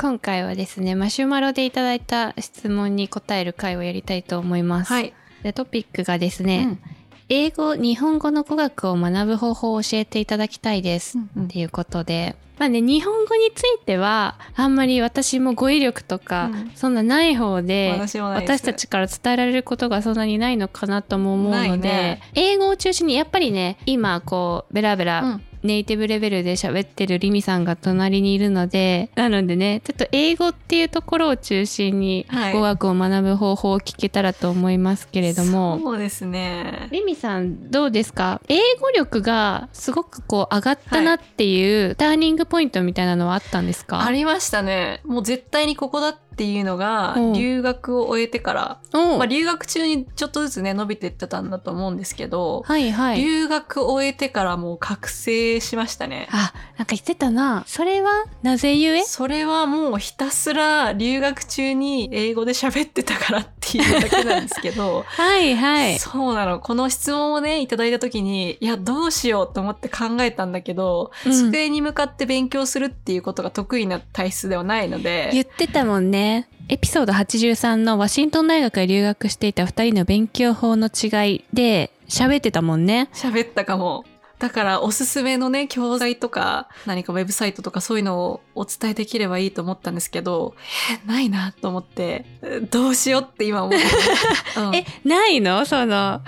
今回はですねマシュマロでいただいた質問に答える回をやりたいと思います。はい。でトピックがですね、うん。英語日本語の語学を学ぶ方法を教えていただきたいです、うんうん。っていうことで。まあね日本語についてはあんまり私も語彙力とか、うん。そんなない方で私たちから伝えられることがそんなにないのかなとも思うなので、いね。英語を中心にやっぱりね今こうベラベラ、うんネイティブレベルで喋ってるリミさんが隣にいるのでなのでねちょっと英語っていうところを中心にはい語学を学ぶ方法を聞けたらと思いますけれども、そうですね。リミさんどうですか？英語力がすごくこう上がったなっていうターニングポイントみたいなのはあったんですか、ありましたね。もう絶対にここだっていうのがうん。留学を終えてから、まあ、留学中にちょっとずつね伸びてってたんだと思うんですけど、はいはい。留学を終えてからもう覚醒しましたね。あなんか言ってたな。それはなぜゆえ？それはもうひたすら留学中に英語で喋ってたからっていうだけなんですけど、はいはい。そうなの。この質問をね、いただいた時に、いや、どうしようと思って考えたんだけど、うん。机に向かって勉強するっていうことが得意な体質ではないので、言ってたもんね。エピソード83のワシントン大学へ留学していた2人の勉強法の違いで喋ってたもんね。喋ったかも。だから、おすすめのね、教材とか、何かウェブサイトとかそういうのをお伝えできればいいと思ったんですけど、え、ないなと思って、えどうしようって今思って、うん。えないの？その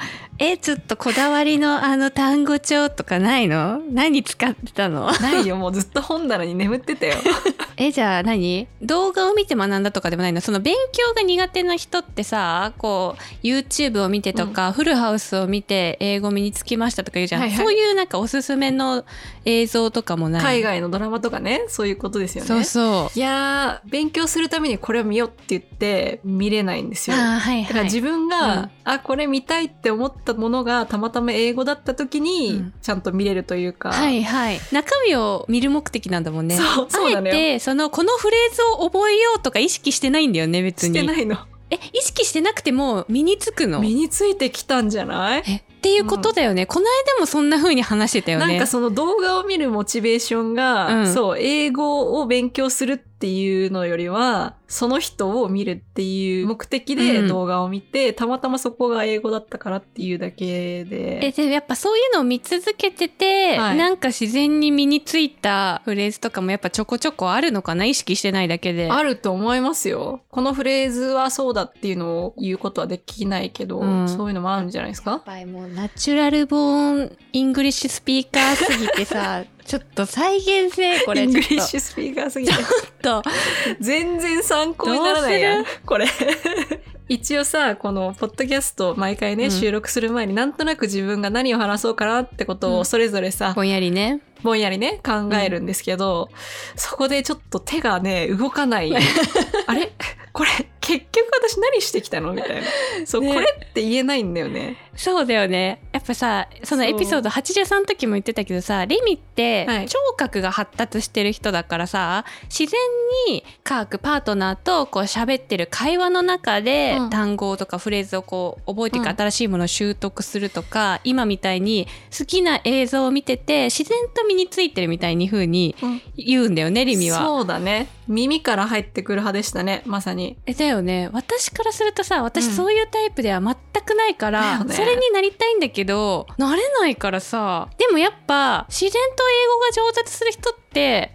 えちょっとこだわりのあの単語帳とかないの？何使ってたの？ないよ、もうずっと本棚に眠ってたよ。えじゃあ何？動画を見て学んだとかでもないの？その勉強が苦手な人ってさこう YouTube を見てとか、フルハウスを見て英語身につきましたとか言うじゃん、はいはい。そういうなんかおすすめの映像とかもない？海外のドラマとかね、そういうことですよね。そうそう。いやー、勉強するためにこれを見ようって言って見れないんですよ。あーはいだからはい自分が、うん。あ、これ見たいって思ったものがたまたま英語だった時に、うん。ちゃんと見れるというか。はいはい。中身を見る目的なんだもんね。そう、そう。あえてそのこのフレーズを覚えようとか意識してないんだよね別しにてないの。え意識してなくても身につくの？身についてきたんじゃない？えっていうことだよね、この間もそんな風に話してたよね。なんかその動画を見るモチベーションが、うん。そう、英語を勉強するっていうのよりは、その人を見るっていう目的でうん。動画を見て、たまたまそこが英語だったからっていうだけで。えでもやっぱそういうのを見続けてて、はい。なんか自然に身についたフレーズとかもやっぱちょこちょこあるのかな意識してないだけで。あると思いますよ。このフレーズはそうだっていうのを言うことはできないけど、うん。そういうのもあるんじゃないですか？やっぱりもう natural born English speaker すぎてさ ちょっと再現性 これ English speaker すぎて。と全然参考にならないやん。これ。一応さ、このポッドキャスト毎回ね、うん収録する前になんとなく自分が何を話そうかなってことうんをそれぞれさ、ぼんやりねぼんやりね、考えるんですけど、そこでちょっと手がね、動かない。あれ？これ、結局私何してきたの？みたいな。そう、ねこれって言えないんだよね。そうだよね。やっぱさそのエピソード83の時も言ってたけどさレミってはい。聴覚が発達してる人だからさ自然に各パートナーとこう喋ってる会話の中でうん。単語とかフレーズをこう覚えていく、うん。新しいものを習得するとか今みたいに好きな映像を見てて自然と身についてるみたいに風に言うんだよねリミは。そうだね。耳から入ってくる派でしたね、まさに。えだよね。私からするとさ私うん。そういうタイプでは全くないから、だよねそれになりたいんだけどなれないからさ。でもやっぱ自然と英語が上達する人って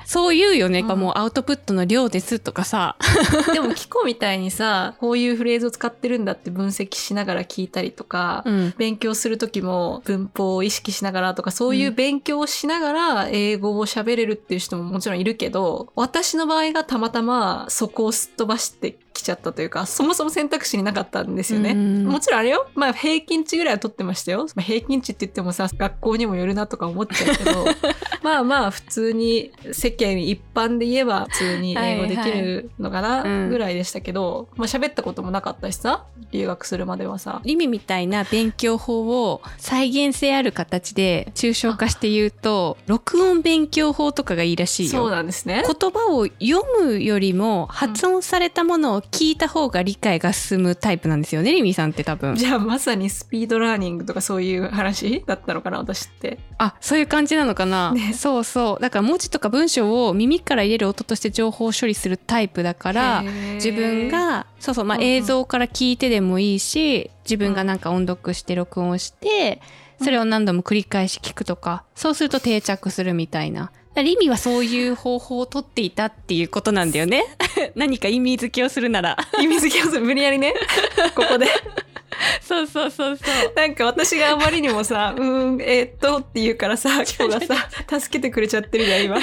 そう言うよね、うん。やっぱもうアウトプットの量ですとかさ。でも、キコみたいにさ、こういうフレーズを使ってるんだって分析しながら聞いたりとか、うん。勉強する時も文法を意識しながらとか、そういう勉強をしながら英語を喋れるっていう人ももちろんいるけど、私の場合がたまたまそこをすっ飛ばしてきちゃったというか、そもそも選択肢になかったんですよね。うんもちろんあれよ。まあ平均値ぐらいは取ってましたよ。まあ、平均値って言ってもさ、学校にもよるなとか思っちゃうけど、まあまあ普通に世間一般で言えば普通に英語できるのかはいはいうんなぐらいでしたけど、まあ喋ったこともなかったしさ、留学するまではさ。リミみたいな勉強法を再現性ある形で抽象化して言うと録音勉強法とかがいいらしいよ。そうなんですね。言葉を読むよりも発音されたものを聞いた方が理解が進むタイプなんですよねリミさんって多分。じゃあまさにスピードラーニングとかそういう話だったのかな私って。あそういう感じなのかな、ね。そうそう。だから文字とか文章を耳から入れる音として情報処理するタイプだから自分がそうそうまあ映像から聞いてでもいいし自分がなんか音読して録音してそれを何度も繰り返し聞くとかそうすると定着するみたいな。リミはそういう方法をとっていたっていうことなんだよね。何か意味付けをするなら。意味付けをする無理やりね。ここで。そうそうそうそう。なんか私があまりにもさ「うーんえーっと」って言うからさ今日がさ助けてくれちゃってるじゃん今。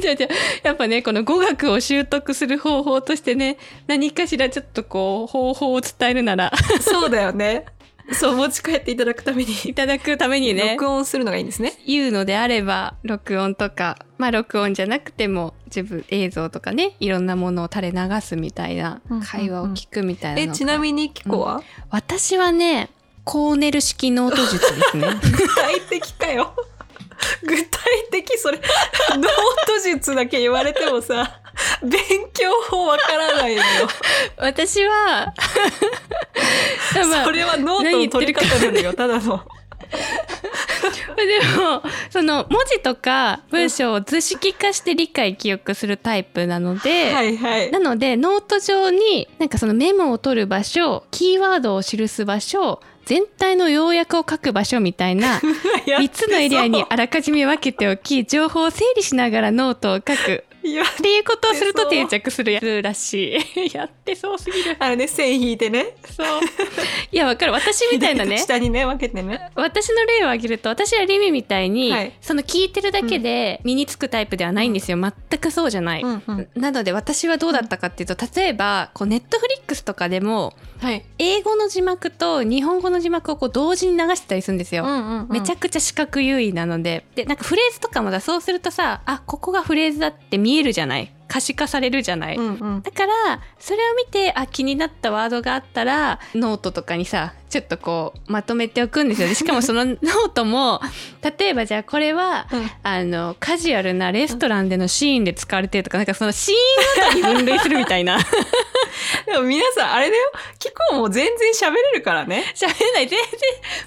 じゃじゃやっぱねこの語学を習得する方法としてね何かしらちょっとこう方法を伝えるなら。そうだよね そう持ち帰っていただくために。いただくためにね。録音するのがいいんですね。言うのであれば録音とかまあ録音じゃなくても自分映像とかねいろんなものを垂れ流すみたいなうんうんうん。会話を聞くみたいなのがえちなみにキコは、私はねコーネル式ノート術ですね。具体的かよ。具体的それ。ノート術だけ言われてもさ勉強法わからないのよ。私はまあそれはノートの取り方なのよただの。でもその文字とか文章を図式化して理解記憶するタイプなので、はいはい。なのでノート上になんかそのメモを取る場所キーワードを記す場所全体の要約を書く場所みたいな 3つのエリアにあらかじめ分けておき情報を整理しながらノートを書くっていうことをすると定着するやつらしい。やってそうすぎる。あれね線引いてね。そう。いやわかる。私みたいなね。下にね分けてね。私の例を挙げると私はリミみたいに、はい。その聞いてるだけで身につくタイプではないんですよ。全くそうじゃない、うんうん。なので私はどうだったかっていうと例えばこう Netflix とかでもはい。英語の字幕と日本語の字幕をこう同時に流してたりするんですよ、めちゃくちゃ視覚優位なので。でなんかフレーズとかもだそうするとさあここがフレーズだって見えるじゃない？可視化されるじゃない、うんうん。だからそれを見てあ気になったワードがあったらノートとかにさちょっとこうまとめておくんですよでしかもその ノートも例えばじゃあこれはうん。あのカジュアルなレストランでのシーンで使われてるとかなんかそのシーンごとに分類するみたいな でも皆さんあれだよ。キコも全然喋れるからね。喋れない。全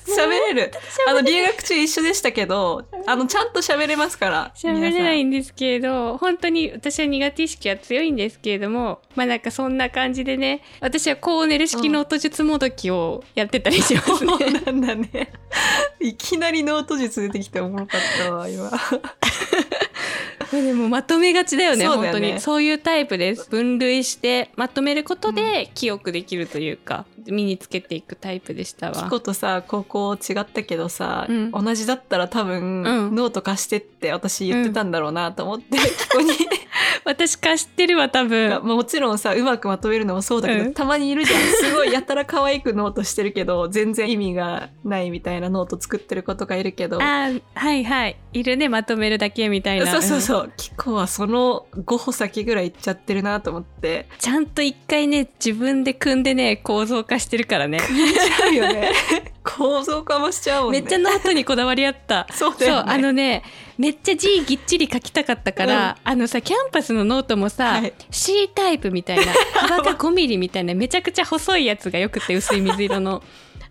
然。喋れる。あの留学中一緒でしたけどあのちゃんと喋れますから喋れない皆んですけれど本当に私は苦手意識は強いんですけれどもまあなんかそんな感じでね私はコーネル式ノート術もどきをやってたりします。ね。そうなんだね。いきなりノート術出てきておもろかったわ今でもまとめがちだよねそうだよね。本当に。そういうタイプです分類してまとめることで記憶できるというか、身につけていくタイプでしたわ。キコとさ高校違ったけどさ、うん。同じだったら多分、うん。ノート貸してって私言ってたんだろうなと思って、キコに。私貸してるわ多分。まあもちろんさうまくまとめるのもそうだけど、うん。たまにいるじゃん。すごいやたら可愛くノートしてるけど全然意味がないみたいなノート作ってる子とかいるけど。あーはいはい。いるねまとめるだけみたいな。そうそうう。ん。そう、キコはその5歩先ぐらい行っちゃってるなと思って。ちゃんと一回ね自分で組んでね構造化してるからね。しちゃうよね。構造化もしちゃうもんね。めっちゃノートにこだわりあった。そうね。そうあのねめっちゃ字ぎっちり書きたかったから、あのさキャンパスのノートもさ、はい。C タイプみたいな幅が5ミリみたいなめちゃくちゃ細いやつがよくて薄い水色の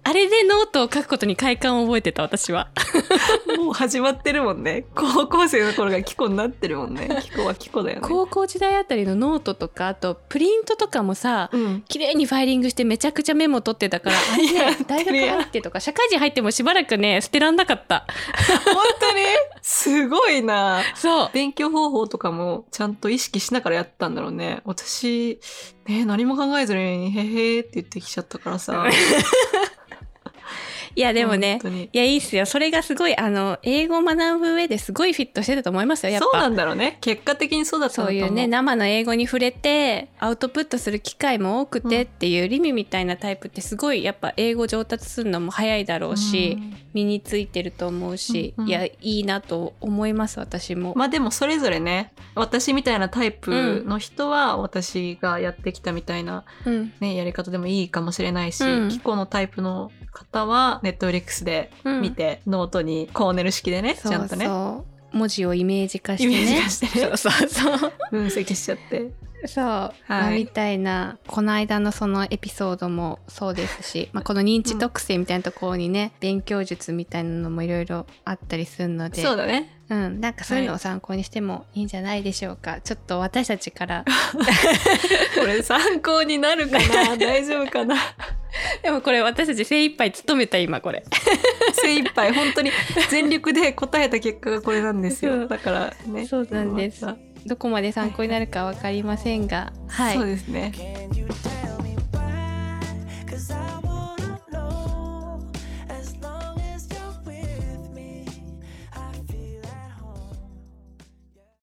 あれでノートを書くことに快感を覚えてた私は。もう始まってるもんね。高校生の頃がキコになってるもんね。キコはキコだよね。高校時代あたりのノートとかあとプリントとかもさうん。綺麗にファイリングしてめちゃくちゃメモ取ってたからあれね 大学入ってとか社会人入ってもしばらくね捨てらんなかった。本当に？すごいな。そう。勉強方法とかもちゃんと意識しながらやったんだろうね。私ね何も考えずに「へへ」って言ってきちゃったからさ いやでもねいやいいっすよ。それがすごいあの英語を学ぶ上ですごいフィットしてたと思いますよやっぱ。そうなんだろうね。結果的にそうだったそういうね生の英語に触れてアウトプットする機会も多くてっていう、リミみたいなタイプってすごいやっぱ英語上達するのも早いだろうし、身についてると思うし、うんうんいやいいなと思います私も。まあでもそれぞれね私みたいなタイプの人は私がやってきたみたいな、うん。ね、やり方でもいいかもしれないし、うん。キコのタイプの方は Netflix でうん。見て、ノートにコーネル式でねちゃんとね。文字をイメージ化してイねメージ化してね。そうそうそう。分析しちゃってそう、まあみたいなこの間のそのエピソードもそうですし、まあ、この認知特性みたいなところにね、勉強術みたいなのもいろいろあったりするのでそうだね。うん、なんかそういうのを参考にしてもいいんじゃないでしょうか、ちょっと私たちから。これ参考になるかな？大丈夫かな？でもこれ私たち精一杯務めた今これ。精一杯。本当に全力で答えた結果がこれなんですうんよ。だからね。そうなんです。まどこまで参考になるか分かりませんが、たはいそうですね。